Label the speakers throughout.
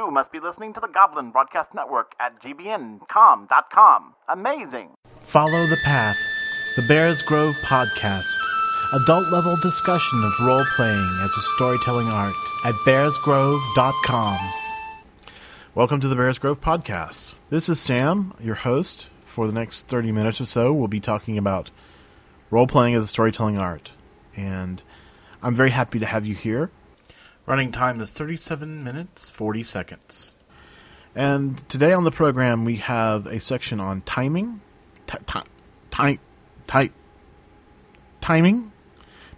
Speaker 1: You must be listening to the Goblin Broadcast Network at gbncom.com. Amazing.
Speaker 2: Follow the Path, the Bears Grove podcast, adult level discussion of role playing as a storytelling art at bearsgrove.com. Welcome to the Bears Grove podcast. This is Sam, your host. For the next 30 minutes or so, we'll be talking about role playing as a storytelling art. And I'm very happy to have you here. Running time is 37 minutes 40 seconds. And today on the program, we have a section on timing, ti ti ti ti timing,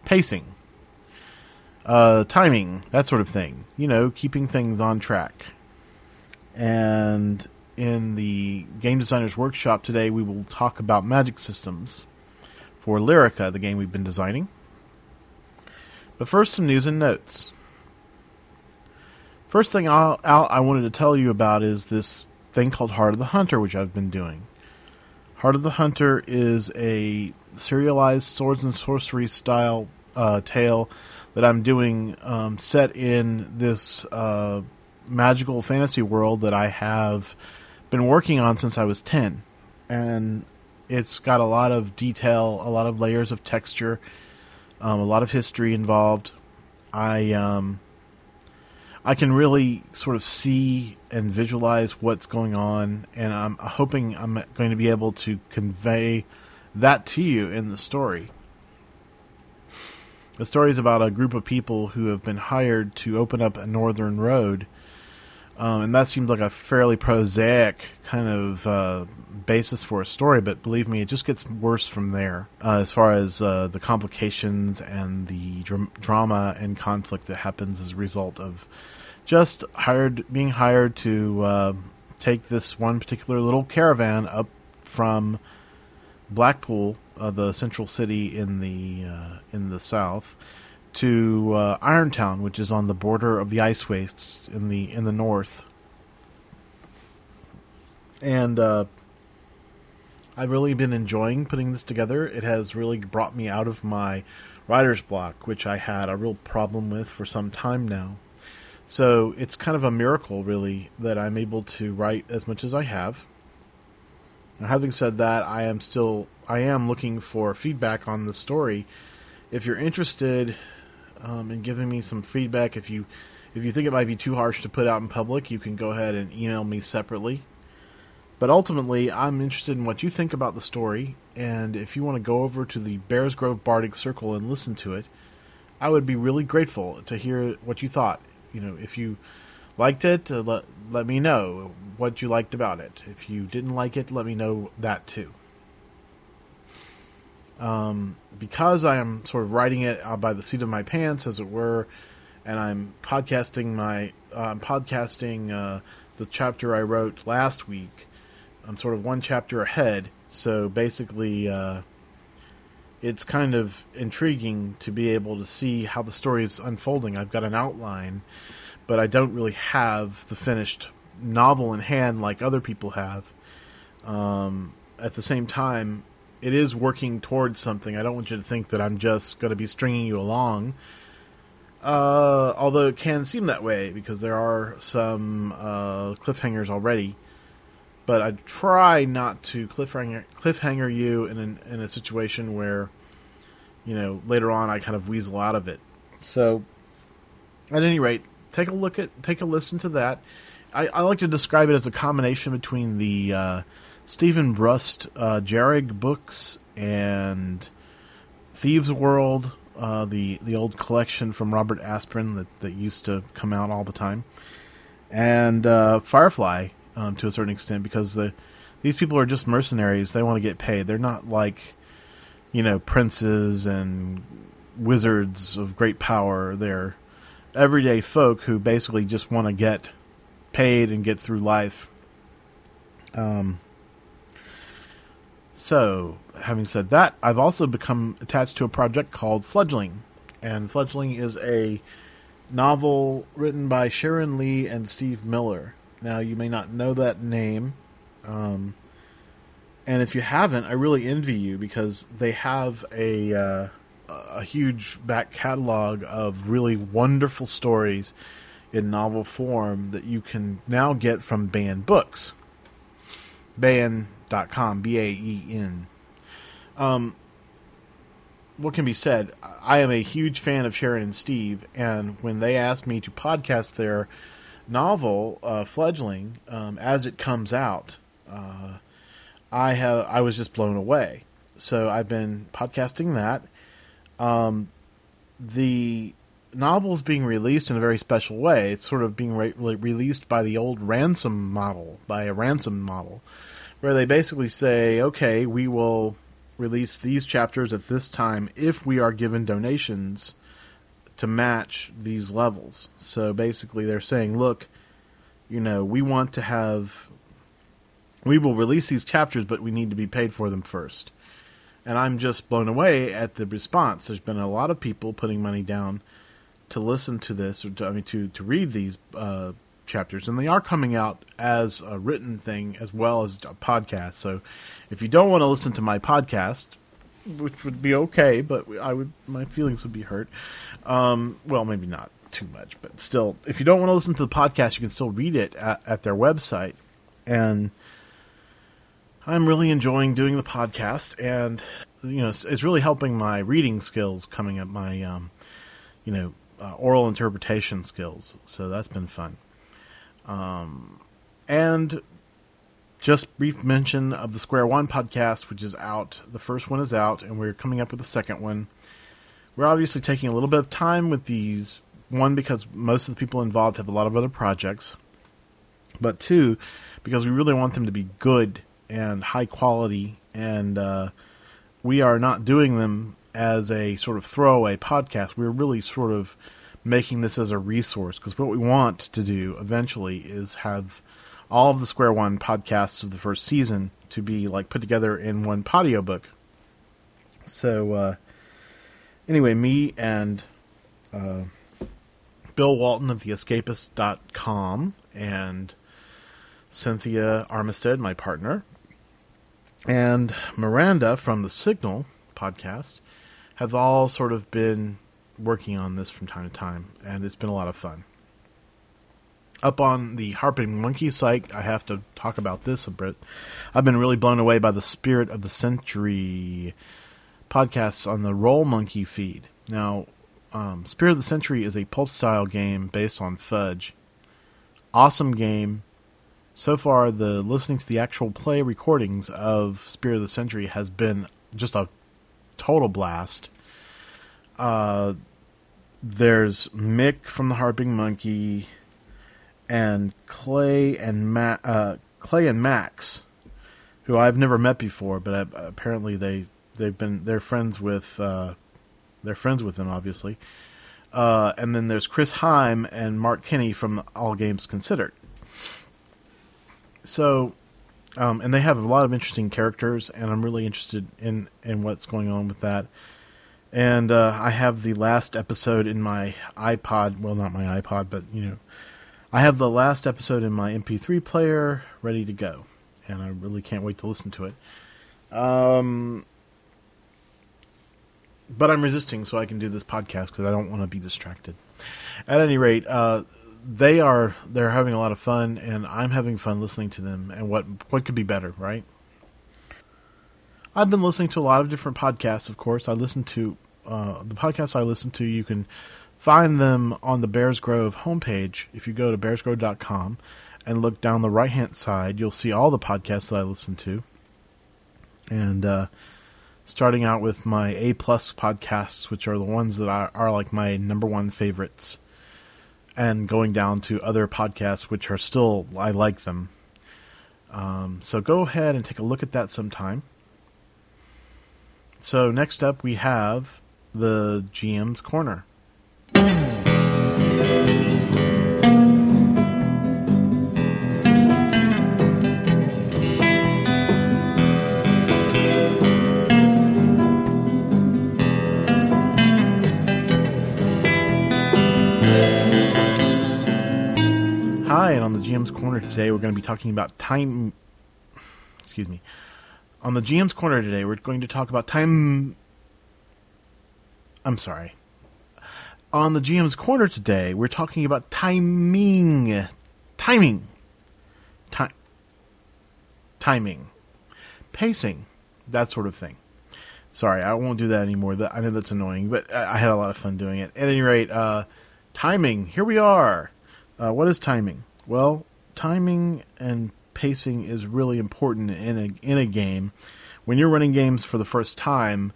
Speaker 2: pacing, uh, timing, that sort of thing. You know, keeping things on track. And in the Game Designers Workshop today, we will talk about magic systems for Lyrica, the game we've been designing. But first, some news and notes. First thing I'll, I'll, i wanted to tell you about is this thing called Heart of the Hunter, which I've been doing. Heart of the Hunter is a serialized swords and sorcery style uh, tale that I'm doing um, set in this uh, magical fantasy world that I have been working on since I was 10. And it's got a lot of detail, a lot of layers of texture, um, a lot of history involved. I um, I can really sort of see and visualize what's going on, and I'm hoping I'm going to be able to convey that to you in the story. The story is about a group of people who have been hired to open up a northern road, um, and that seems like a fairly prosaic kind of uh, basis for a story. But believe me, it just gets worse from there uh, as far as uh, the complications and the dr- drama and conflict that happens as a result of just hired being hired to uh, take this one particular little caravan up from Blackpool, uh, the central city in the uh, in the south, to uh, Irontown, which is on the border of the ice wastes in the in the north. And uh, I've really been enjoying putting this together. It has really brought me out of my writer's block, which I had a real problem with for some time now. So it's kind of a miracle, really, that I'm able to write as much as I have. Now, having said that, I am still I am looking for feedback on the story. If you're interested um, in giving me some feedback, if you if you think it might be too harsh to put out in public, you can go ahead and email me separately. But ultimately, I'm interested in what you think about the story, and if you want to go over to the Bears Grove Bardic Circle and listen to it, I would be really grateful to hear what you thought you know, if you liked it, uh, let let me know what you liked about it. If you didn't like it, let me know that too. Um, because I am sort of writing it by the seat of my pants, as it were, and I'm podcasting my uh, I'm podcasting uh, the chapter I wrote last week. I'm sort of one chapter ahead, so basically, uh, it's kind of intriguing to be able to see how the story is unfolding. I've got an outline, but I don't really have the finished novel in hand like other people have. Um, at the same time, it is working towards something. I don't want you to think that I'm just going to be stringing you along. Uh, although it can seem that way because there are some uh, cliffhangers already but I try not to cliffhanger cliffhanger you in an, in a situation where you know later on I kind of weasel out of it. So, at any rate, take a look at take a listen to that. I, I like to describe it as a combination between the uh, Steven Brust uh, books and Thieves World, uh, the the old collection from Robert Asprin that, that used to come out all the time, and uh, Firefly um, to a certain extent because the these people are just mercenaries. They want to get paid. They're not like you know princes and wizards of great power. They're everyday folk who basically just want to get paid and get through life. Um. So, having said that, I've also become attached to a project called Fledgling, and Fledgling is a novel written by Sharon Lee and Steve Miller. Now, you may not know that name. Um, and if you haven't, I really envy you because they have a uh, a huge back catalog of really wonderful stories. in novel form that you can now get from Baen Books. Baen.com, B A E N. Um, what can be said? I am a huge fan of Sharon and Steve, and when they asked me to podcast their novel, uh, Fledgling, um, as it comes out, uh, I have I was just blown away. So I've been podcasting that. Um, the novel is being released in a very special way. It's sort of being re- released by the old ransom model, by a ransom model, where they basically say, okay, we will release these chapters at this time if we are given donations to match these levels. So basically, they're saying, look, you know, we want to have, we will release these chapters, but we need to be paid for them first. And I'm just blown away at the response. There's been a lot of people putting money down to listen to this, or to, I mean, to to read these uh, chapters, and they are coming out as a written thing as well as a podcast. So, if you don't want to listen to my podcast, which would be okay, but I would my feelings would be hurt. Um, well, maybe not too much, but still, if you don't want to listen to the podcast, you can still read it at, at their website. And I'm really enjoying doing the podcast, and you know, it's, it's really helping my reading skills coming up. My um, you know, uh, oral interpretation skills. So that's been fun. Um, and just brief mention of the Square One podcast, which is out. The first one is out, and we're coming up with the second one. We're obviously taking a little bit of time with these. One, because most of the people involved have a lot of other projects. But two, because we really want them to be good and high quality, and uh, we are not doing them as a sort of throwaway podcast. We're really sort of making this as a resource because what we want to do eventually is have all of the Square One podcasts of the first season to be like put together in one podiobook. So uh, anyway, me and uh, Bill Walton of theescapist.com and Cynthia Armistead, my partner, and Miranda from the Signal podcast have all sort of been working on this from time to time, and it's been a lot of fun. Up on the Harping Monkey site, I have to talk about this a bit. I've been really blown away by the Spirit of the Century podcasts on the Roll Monkey feed. Now, um, Spirit of the Century is a pulp style game based on Fudge. Awesome game. So far, the listening to the actual play recordings of Spirit of the Century has been just a total blast. Uh, there's Mick from the Harping Monkey, and Clay and Ma- uh, Clay and Max, who I've never met before, but uh, apparently they they've been they're friends with uh, they're friends with them obviously. Uh, and then there's Chris Heim and Mark Kinney from All Games Considered. So, um, and they have a lot of interesting characters, and I'm really interested in in what's going on with that. And uh, I have the last episode in my iPod. Well, not my iPod, but you know, I have the last episode in my MP3 player ready to go, and I really can't wait to listen to it. Um, but I'm resisting so I can do this podcast because I don't want to be distracted. At any rate, uh, they are they're having a lot of fun, and I'm having fun listening to them. And what what could be better, right? I've been listening to a lot of different podcasts. Of course, I listen to uh, the podcasts I listen to. You can find them on the Bears Grove homepage. If you go to bearsgrove.com and look down the right hand side, you'll see all the podcasts that I listen to. And uh, starting out with my A plus podcasts, which are the ones that are, are like my number one favorites, and going down to other podcasts which are still I like them. Um, so go ahead and take a look at that sometime. So next up we have the GM's corner. Hi, and on the GM's Corner today, we're going to be talking about time. Excuse me. On the GM's Corner today, we're going to talk about time. I'm sorry. On the GM's Corner today, we're talking about timing. Timing. Ti- timing. Pacing. That sort of thing. Sorry, I won't do that anymore. I know that's annoying, but I had a lot of fun doing it. At any rate, uh, timing. Here we are. Uh, what is timing? Well, timing and pacing is really important in a in a game. When you're running games for the first time,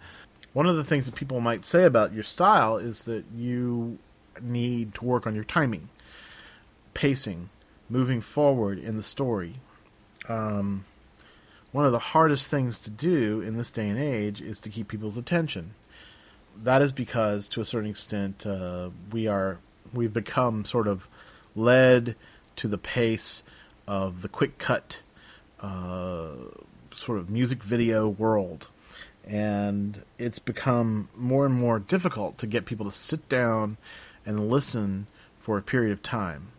Speaker 2: one of the things that people might say about your style is that you need to work on your timing, pacing, moving forward in the story. Um, one of the hardest things to do in this day and age is to keep people's attention. That is because, to a certain extent, uh, we are we've become sort of led to the pace of the quick cut uh, sort of music video world. And it's become more and more difficult to get people to sit down and listen for a period of time.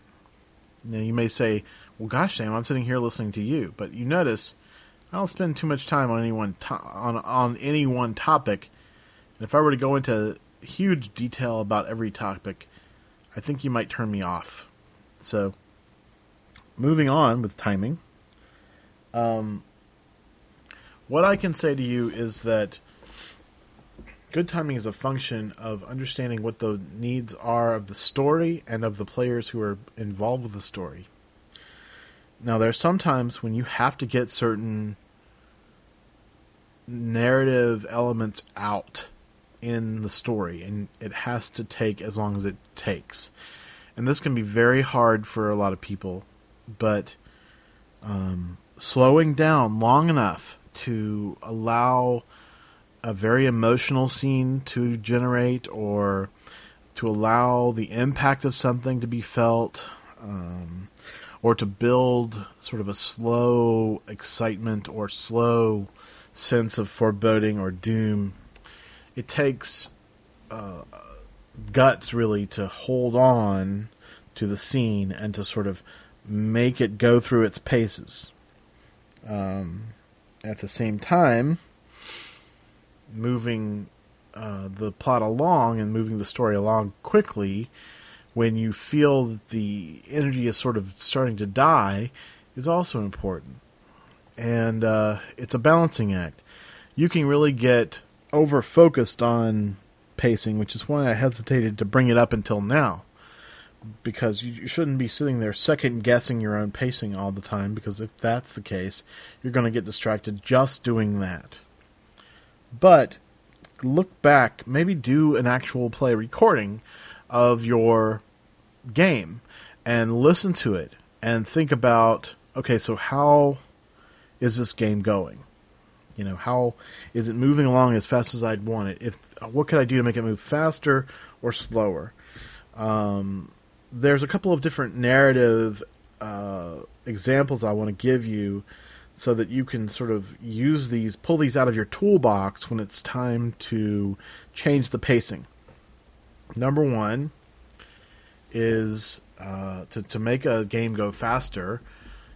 Speaker 2: Now, you may say, well, gosh, Sam, I'm sitting here listening to you. But you notice I don't spend too much time on any one, to- on, on any one topic. And if I were to go into huge detail about every topic, I think you might turn me off. So, moving on with timing. Um, what I can say to you is that good timing is a function of understanding what the needs are of the story and of the players who are involved with the story. Now, there are some times when you have to get certain narrative elements out in the story, and it has to take as long as it takes. And this can be very hard for a lot of people, but um, slowing down long enough to allow a very emotional scene to generate or to allow the impact of something to be felt um, or to build sort of a slow excitement or slow sense of foreboding or doom. It takes uh, guts really to hold on to the scene and to sort of make it go through its paces. Um, at the same time, moving uh, the plot along and moving the story along quickly when you feel that the energy is sort of starting to die is also important. And uh, it's a balancing act. You can really get over focused on pacing, which is why I hesitated to bring it up until now. Because you shouldn't be sitting there second guessing your own pacing all the time, because if that's the case, you're going to get distracted just doing that. But look back, maybe do an actual play recording of your game and listen to it and think about okay, so how is this game going? You know, how is it moving along as fast as I'd want it? If what could I do to make it move faster or slower? Um, there's a couple of different narrative uh, examples I want to give you so that you can sort of use these, pull these out of your toolbox when it's time to change the pacing. Number one is uh, to, to make a game go faster,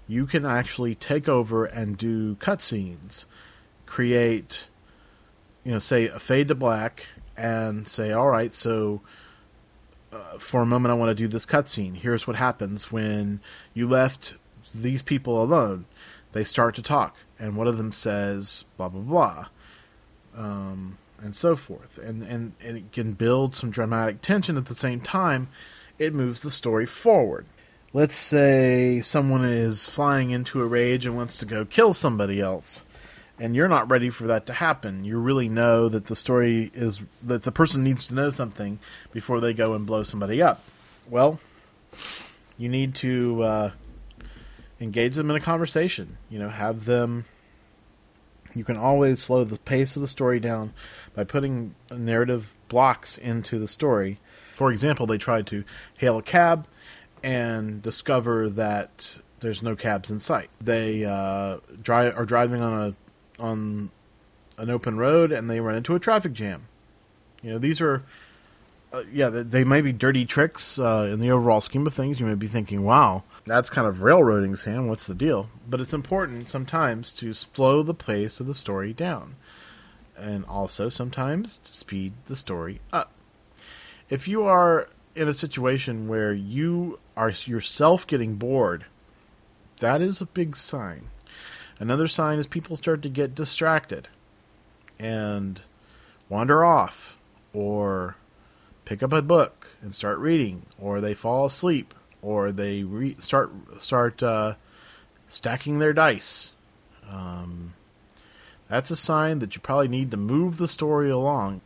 Speaker 2: you can actually take over and do cutscenes. Create, you know, say a fade to black and say, all right, so uh, for a moment I want to do this cutscene. Here's what happens when you left these people alone. They start to talk, and one of them says, blah, blah, blah. Um, and so forth. And, and, and it can build some dramatic tension at the same time. It moves the story forward. Let's say someone is flying into a rage and wants to go kill somebody else, and you're not ready for that to happen. You really know that the story is that the person needs to know something before they go and blow somebody up. Well, you need to uh, engage them in a conversation. You know, have them. You can always slow the pace of the story down by putting narrative blocks into the story. For example, they tried to hail a cab and discover that there's no cabs in sight. They uh, drive are driving on a on an open road and they run into a traffic jam. You know, these are uh, yeah, they, they may be dirty tricks uh, in the overall scheme of things. You may be thinking, "Wow, that's kind of railroading, Sam. What's the deal?" But it's important sometimes to slow the pace of the story down, and also sometimes to speed the story up. if you are in a situation where you are yourself getting bored, that is a big sign. Another sign is people start to get distracted and wander off or pick up a book and start reading or they fall asleep or they re- start start uh, stacking their dice. Um, that's a sign that you probably need to move the story along.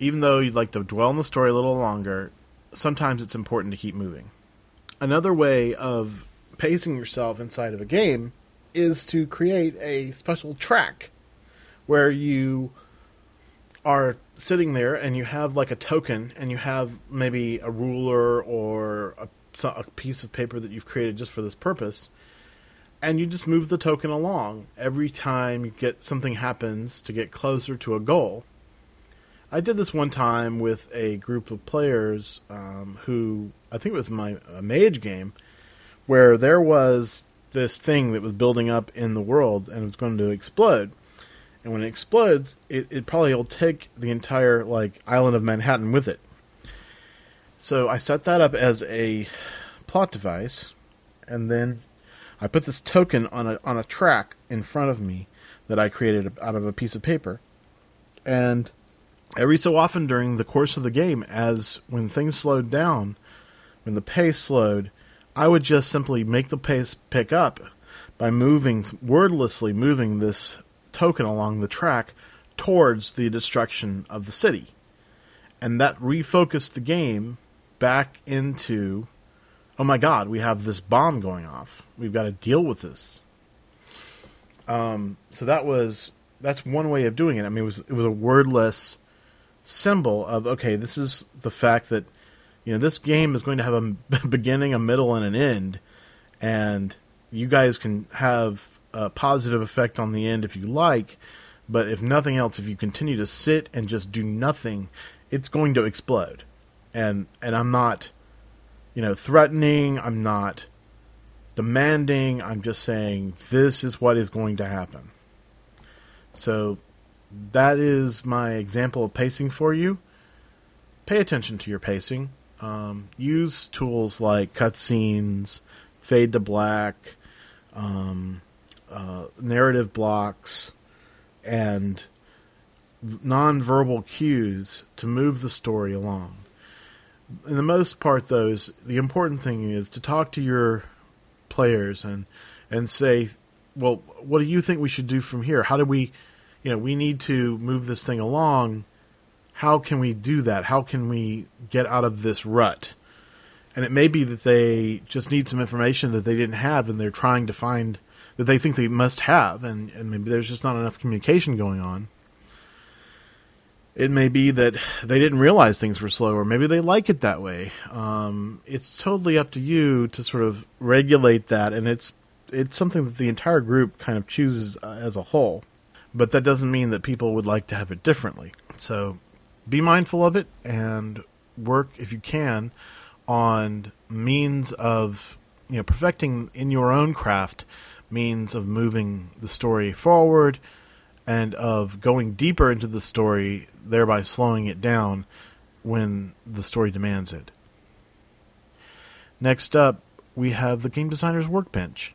Speaker 2: Even though you'd like to dwell on the story a little longer, sometimes it's important to keep moving. Another way of pacing yourself inside of a game is to create a special track where you are sitting there and you have like a token and you have maybe a ruler or a, a piece of paper that you've created just for this purpose. And you just move the token along. Every time you get something happens to get closer to a goal. I did this one time with a group of players um, who I think it was my a mage game, where there was this thing that was building up in the world and it's going to explode. And when it explodes, it, it probably will take the entire like island of Manhattan with it. So I set that up as a plot device, and then I put this token on a on a track in front of me that I created out of a piece of paper, and every so often during the course of the game, as when things slowed down, when the pace slowed, I would just simply make the pace pick up by moving, wordlessly moving this token along the track towards the destruction of the city. And that refocused the game back into oh my god, we have this bomb going off. We've got to deal with this. Um, so that was that's one way of doing it. I mean, it was it was a wordless symbol of okay, this is the fact that you know this game is going to have a beginning, a middle, and an end, and you guys can have a positive effect on the end if you like, but if nothing else, if you continue to sit and just do nothing, it's going to explode. And and I'm not, you know, threatening. I'm not demanding. I'm just saying this is what is going to happen. So that is my example of pacing for you. Pay attention to your pacing. Um, use tools like cutscenes, fade to black, um, uh, narrative blocks, and nonverbal cues to move the story along. In the most part, though, is, the important thing is to talk to your players and and say, well, what do you think we should do from here? How do we you know, we need to move this thing along. How can we do that? How can we get out of this rut? And it may be that they just need some information that they didn't have and they're trying to find that they think they must have, and, and maybe there's just not enough communication going on. It may be that they didn't realize things were slow, or maybe they like it that way. Um, it's totally up to you to sort of regulate that, and it's it's something that the entire group kind of chooses uh, as a whole but that doesn't mean that people would like to have it differently. So be mindful of it and work if you can on means of you know perfecting in your own craft means of moving the story forward and of going deeper into the story thereby slowing it down when the story demands it. Next up, we have the game designer's workbench.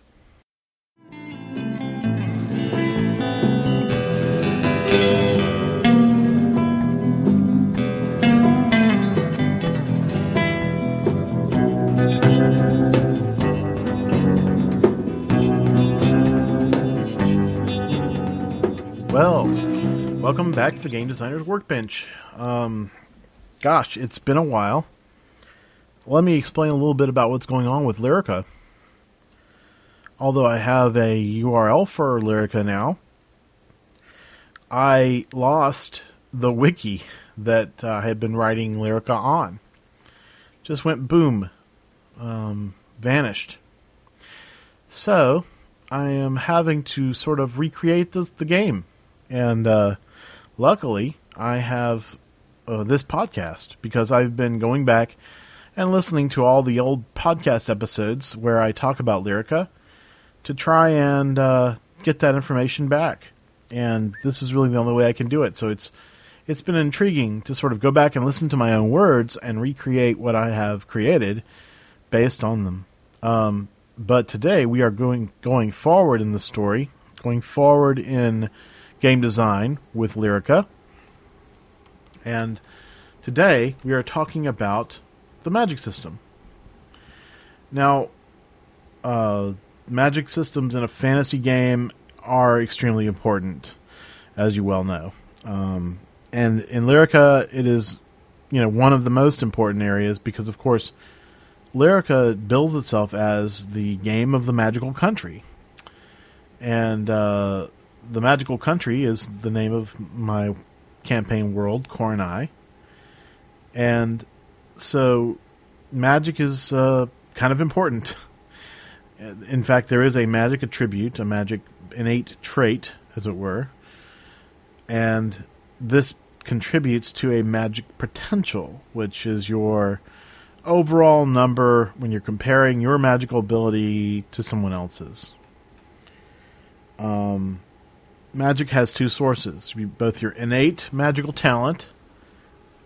Speaker 2: Back to the Game Designer's Workbench. Um, gosh, it's been a while. Let me explain a little bit about what's going on with Lyrica. Although I have a URL for Lyrica now, I lost the wiki that uh, I had been writing Lyrica on. Just went boom, um, vanished. So I am having to sort of recreate the, the game and uh, luckily, I have uh, this podcast because I've been going back and listening to all the old podcast episodes where I talk about Lyrica to try and uh, get that information back. And this is really the only way I can do it. So it's it's been intriguing to sort of go back and listen to my own words and recreate what I have created based on them. Um, but today we are going going forward in the story, going forward in game design with Lyrica, and today we are talking about the magic system. Now, uh, magic systems in a fantasy game are extremely important, as you well know. Um, and in Lyrica, it is, you know, one of the most important areas because, of course, Lyrica builds itself as the game of the magical country, and uh, the magical country is the name of my campaign world, Coronai, and so magic is uh, kind of important. In fact, there is a magic attribute, a magic innate trait, as it were, and this contributes to a magic potential, which is your overall number when you're comparing your magical ability to someone else's. Um, magic has two sources both your innate magical talent,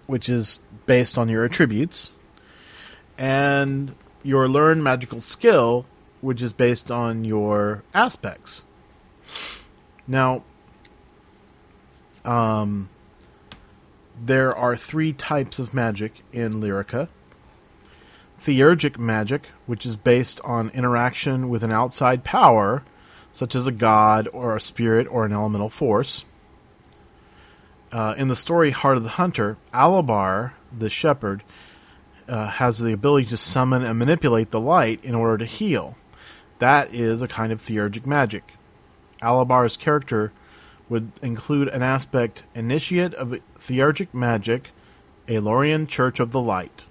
Speaker 2: which is based on your attributes, and your learned magical skill, which is based on your aspects. Now, um, there are three types of magic in Lyrica. Theurgic magic, which is based on interaction with an outside power, such as a god or a spirit or an elemental force. Uh, in the story Heart of the Hunter, Alabar, the shepherd, uh, has the ability to summon and manipulate the light in order to heal. That is a kind of theurgic magic. Alabar's character would include an aspect initiate of theurgic magic, Lorien Church of the Light.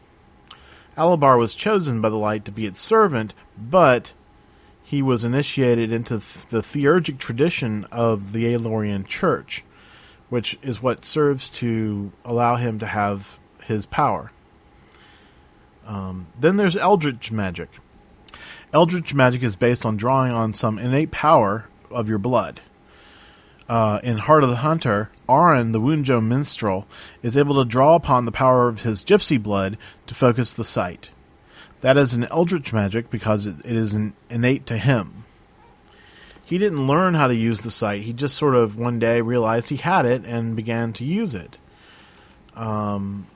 Speaker 2: Alabar was chosen by the light to be its servant, but he was initiated into the theurgic tradition of the Aelorian Church, which is what serves to allow him to have his power. Um, then there's Eldritch magic. Eldritch magic is based on drawing on some innate power of your blood. Uh, in Heart of the Hunter, Aron, the Wunjo minstrel, is able to draw upon the power of his gypsy blood to focus the sight. That is an eldritch magic because it, it is an innate to him. He didn't learn how to use the sight. He just sort of one day realized he had it and began to use it. Um,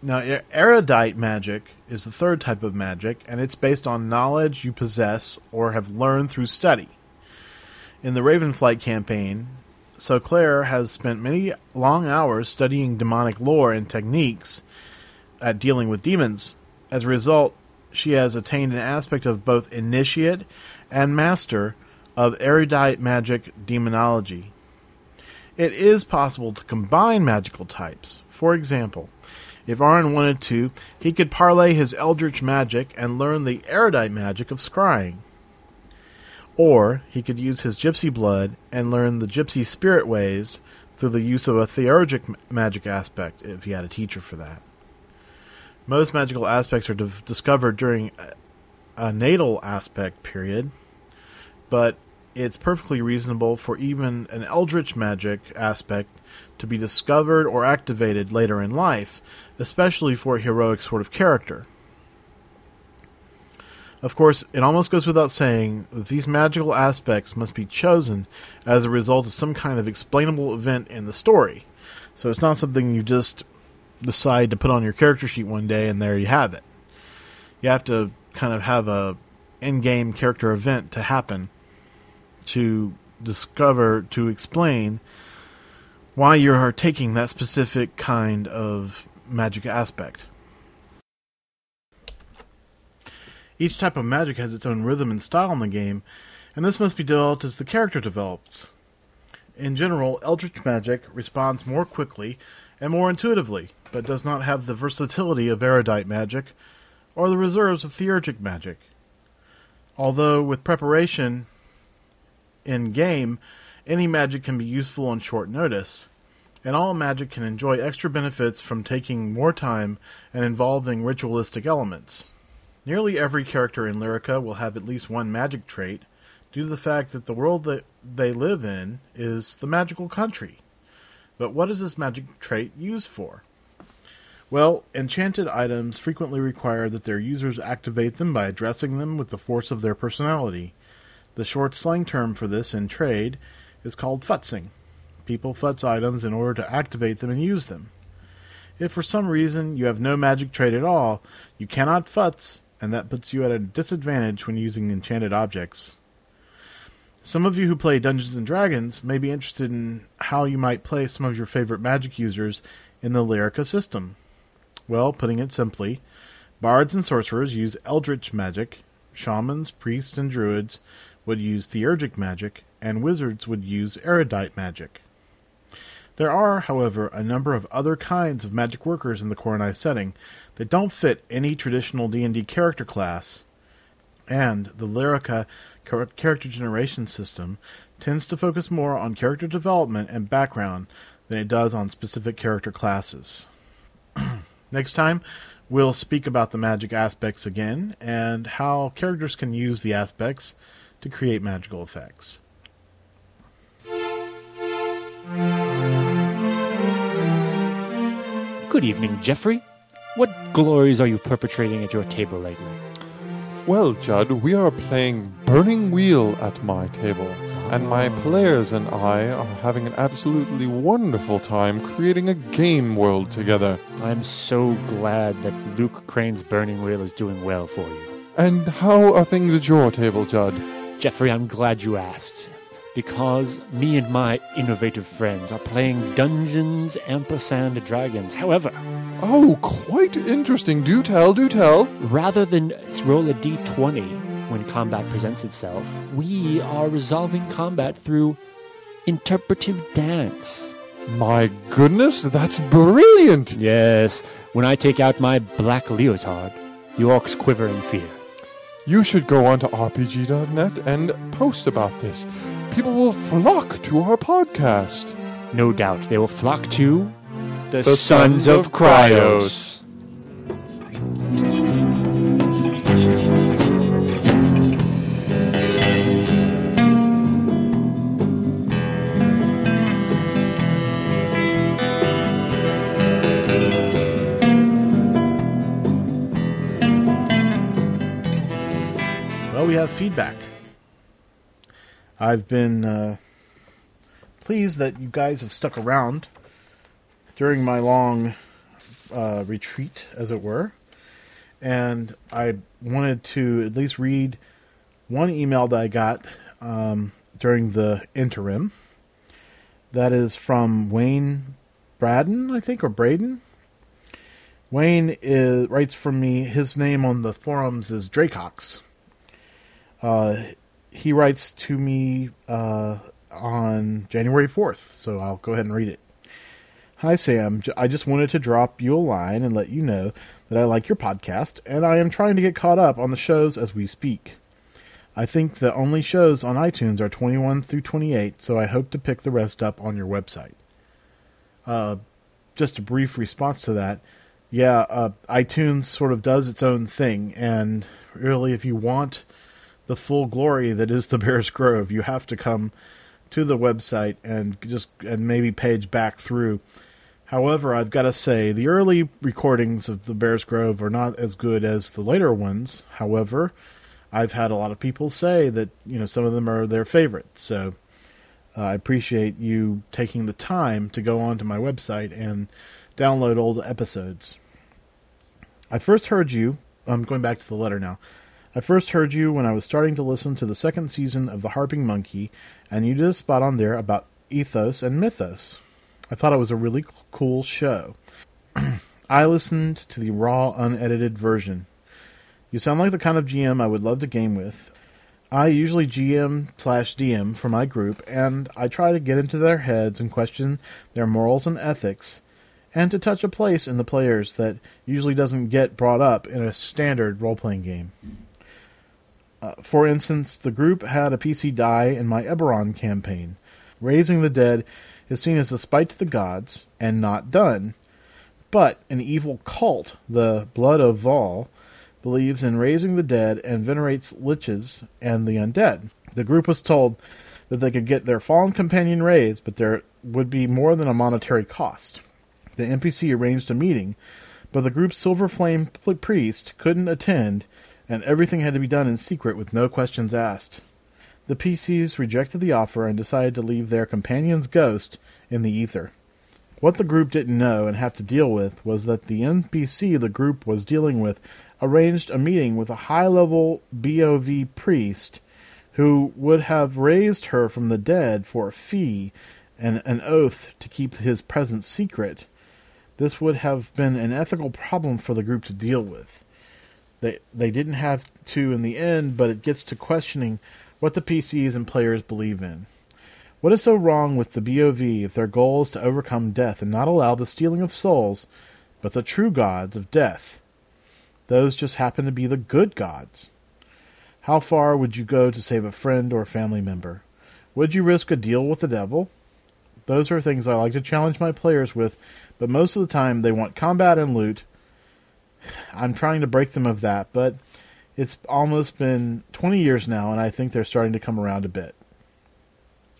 Speaker 2: now, erudite magic is the third type of magic, and it's based on knowledge you possess or have learned through study. In the Ravenflight campaign, so Claire has spent many long hours studying demonic lore and techniques at dealing with demons. As a result, she has attained an aspect of both initiate and master of erudite magic demonology. It is possible to combine magical types. For example, if Aron wanted to, he could parlay his eldritch magic and learn the erudite magic of scrying. Or he could use his gypsy blood and learn the gypsy spirit ways through the use of a theurgic magic aspect, if he had a teacher for that. Most magical aspects are d- discovered during a, a natal aspect period, but it's perfectly reasonable for even an eldritch magic aspect to be discovered or activated later in life, especially for a heroic sort of character. Of course, it almost goes without saying that these magical aspects must be chosen as a result of some kind of explainable event in the story. So it's not something you just decide to put on your character sheet one day and there you have it. You have to kind of have a in-game character event to happen to discover to explain why you are taking that specific kind of magic aspect. Each type of magic has its own rhythm and style in the game, and this must be developed as the character develops. In general, Eldritch magic responds more quickly and more intuitively, but does not have the versatility of erudite magic or the reserves of theurgic magic. Although, with preparation in game, any magic can be useful on short notice, and all magic can enjoy extra benefits from taking more time and involving ritualistic elements. Nearly every character in Lyrica will have at least one magic trait, due to the fact that the world that they live in is the magical country. But what is this magic trait used for? Well, enchanted items frequently require that their users activate them by addressing them with the force of their personality. The short slang term for this in trade is called futzing. People futz items in order to activate them and use them. If for some reason you have no magic trait at all, you cannot futz, and that puts you at a disadvantage when using enchanted objects. Some of you who play Dungeons and Dragons may be interested in how you might play some of your favorite magic users in the Lyrica system. Well, putting it simply, bards and sorcerers use eldritch magic, shamans, priests, and druids would use theurgic magic, and wizards would use erudite magic. There are, however, a number of other kinds of magic workers in the Coronai setting that don't fit any traditional D&D character class, and the Lyrica character generation system tends to focus more on character development and background than it does on specific character classes. Next time, we'll speak about the magic aspects again and how characters can use the aspects to create magical effects.
Speaker 3: Good evening, Geoffrey. What glories are you perpetrating at your table lately?
Speaker 4: Well, Judd, we are playing Burning Wheel at my table, and my players and I are having an absolutely wonderful time creating a game world together.
Speaker 3: I'm so glad that Luke Crane's Burning Wheel is doing well for you.
Speaker 4: And how are things at your table, Judd?
Speaker 3: Jeffrey, I'm glad you asked. Because me and my innovative friends are playing Dungeons Ampersand Dragons. However,
Speaker 4: Oh, quite interesting. Do tell, do tell.
Speaker 3: rather than roll a d20 when combat presents itself, we are resolving combat through interpretive dance.
Speaker 4: My goodness, that's brilliant.
Speaker 3: Yes, when I take out my black leotard, the orcs quiver in fear.
Speaker 4: You should go onto RPG.net and post about this. People will flock to our podcast.
Speaker 3: No doubt they will flock to the,
Speaker 4: The Sons of Kryos.
Speaker 2: Feedback. I've been uh, pleased that you guys have stuck around during my long uh, retreat, as it were. And I wanted to at least read one email that I got um, during the interim. That is from Wayne Braden, I think, or Braden. Wayne is, writes for me. His name on the forums is Dracox. Uh, he writes to me uh, on January 4th, so I'll go ahead and read it. Hi, Sam. I just wanted to drop you a line and let you know that I like your podcast, and I am trying to get caught up on the shows as we speak. I think the only shows on iTunes are 21 through 28, so I hope to pick the rest up on your website. Uh, just a brief response to that. Yeah, uh, iTunes sort of does its own thing, and really, if you want the full glory that is the Bears Grove, you have to come to the website and just and maybe page back through. However, I've got to say the early recordings of the Bears Grove are not as good as the later ones. However, I've had a lot of people say that you know some of them are their favorites. So uh, I appreciate you taking the time to go onto my website and download old episodes. I first heard you. I'm going back to the letter now. I first heard you when I was starting to listen to the second season of The Harping Monkey, and you did a spot on there about ethos and mythos. I thought it was a really cool show. I listened to the raw, unedited version. You sound like the kind of GM I would love to game with. I usually GM slash DM for my group, and I try to get into their heads and question their morals and ethics, and to touch a place in the players that usually doesn't get brought up in a standard role playing game. Uh, for instance, the group had a PC die in my Eberron campaign. Raising the dead is seen as a spite to the gods and not done. But an evil cult, the Blood of Vol, believes in raising the dead and venerates liches and the undead. The group was told that they could get their fallen companion raised, but there would be more than a monetary cost. The NPC arranged a meeting, but the group's Silver Flame priest couldn't attend, and everything had to be done in secret with no questions asked. The PCs rejected the offer and decided to leave their companion's ghost in the ether. What the group didn't know and have to deal with was that the NPC the group was dealing with arranged a meeting with a high level BOV priest who would have raised her from the dead for a fee and an oath to keep his presence secret. This would have been an ethical problem for the group to deal with. They they didn't have to in the end, but it gets to questioning what the PCs and players believe in. What is so wrong with the BOV if their goal is to overcome death and not allow the stealing of souls, but the true gods of death? Those just happen to be the good gods. How far would you go to save a friend or family member? Would you risk a deal with the devil? Those are things I like to challenge my players with, but most of the time they want combat and loot. I'm trying to break them of that, but it's almost been 20 years now, and I think they're starting to come around a bit.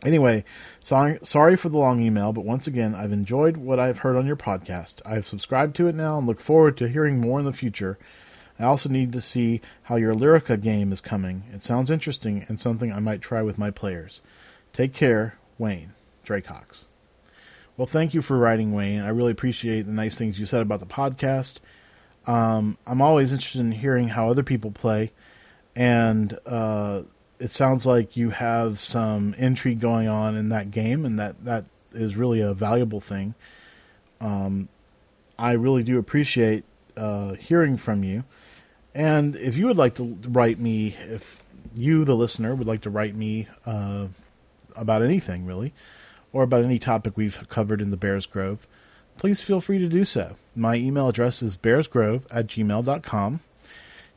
Speaker 2: Anyway, sorry, for the long email, but once again, I've enjoyed what I've heard on your podcast. I've subscribed to it now and look forward to hearing more in the future. I also need to see how your Lyrica game is coming. It sounds interesting and something I might try with my players. Take care, Wayne Draycox. Well, thank you for writing, Wayne. I really appreciate the nice things you said about the podcast. Um, I'm always interested in hearing how other people play, and uh, it sounds like you have some intrigue going on in that game, and that that is really a valuable thing. Um, I really do appreciate uh, hearing from you. And if you would like to write me, if you, the listener, would like to write me uh, about anything really, or about any topic we've covered in the Bears Grove, please feel free to do so. My email address is bearsgrove at gmail.com.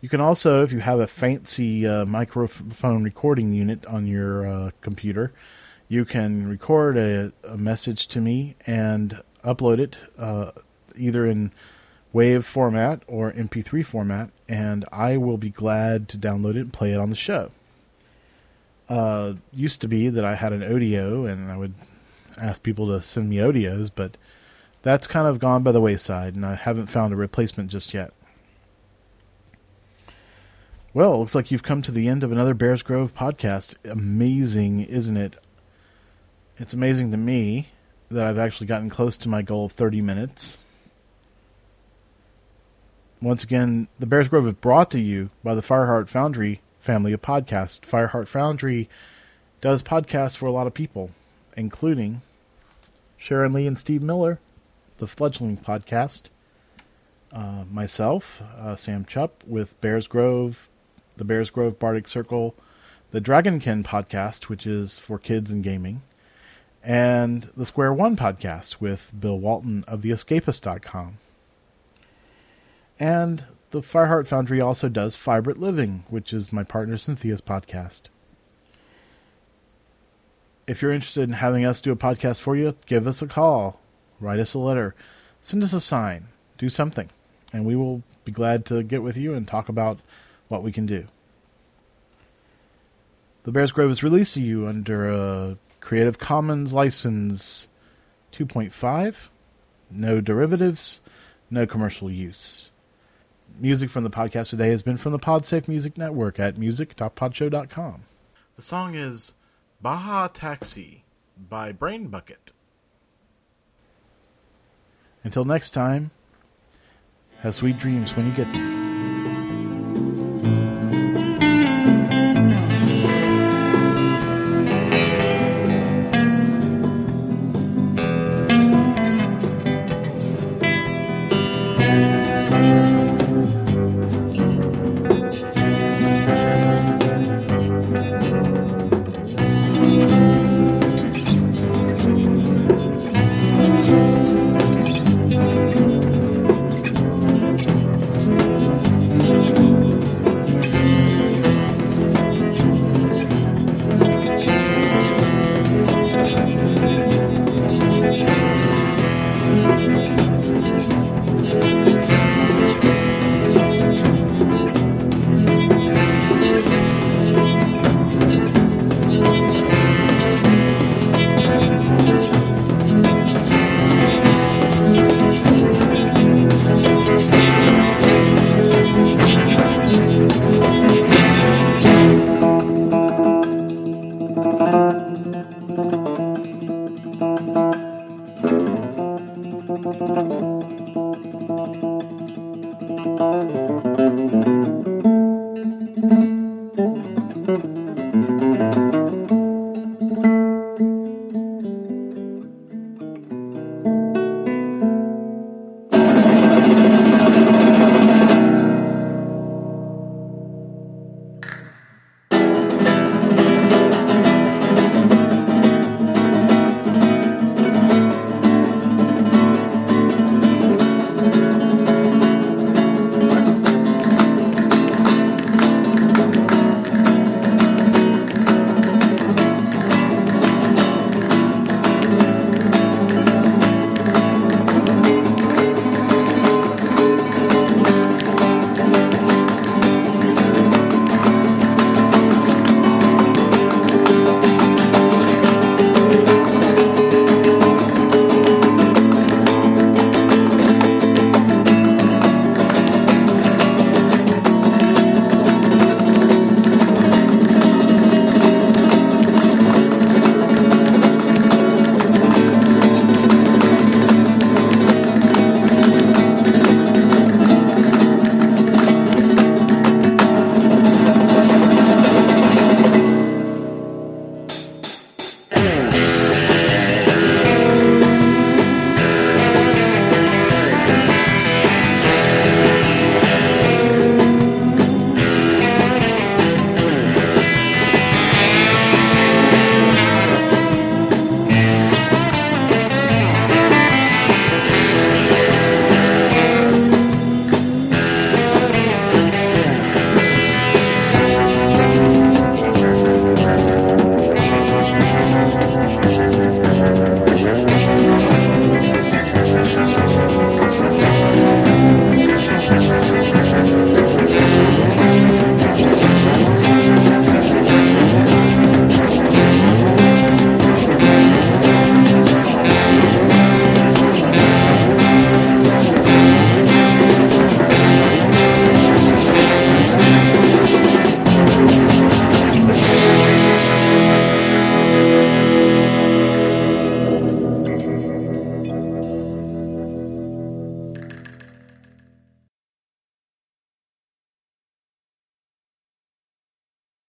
Speaker 2: You can also, if you have a fancy uh, microphone recording unit on your uh, computer, you can record a, a, message to me and upload it uh, either in WAV format or MP3 format, and I will be glad to download it and play it on the show. Uh, used to be that I had an audio and I would ask people to send me audios, but that's kind of gone by the wayside, and I haven't found a replacement just yet. Well, it looks like you've come to the end of another Bears Grove podcast. Amazing, isn't it? It's amazing to me that I've actually gotten close to my goal of 30 minutes. Once again, the Bears Grove is brought to you by the Fireheart Foundry family of podcasts. Fireheart Foundry does podcasts for a lot of people, including Sharon Lee and Steve Miller, the Fledgling Podcast, uh, myself, uh, Sam Chupp, with Bears Grove, the Bears Grove Bardic Circle, the Dragonkin podcast, which is for kids and gaming, and the Square One podcast with Bill Walton of the theescapist.com. And the Fireheart Foundry also does Fibrate Living, which is my partner Cynthia's podcast. If you're interested in having us do a podcast for you, give us a call, write us a letter, send us a sign, do something, and we will be glad to get with you and talk about what we can do. The Bears Grove is released to you under a Creative Commons license 2.5, no derivatives, no commercial use. Music from the podcast today has been from the Podsafe Music Network at music.podshow.com. The song is Baja Taxi by Brain Bucket. Until next time, have sweet dreams when you get them.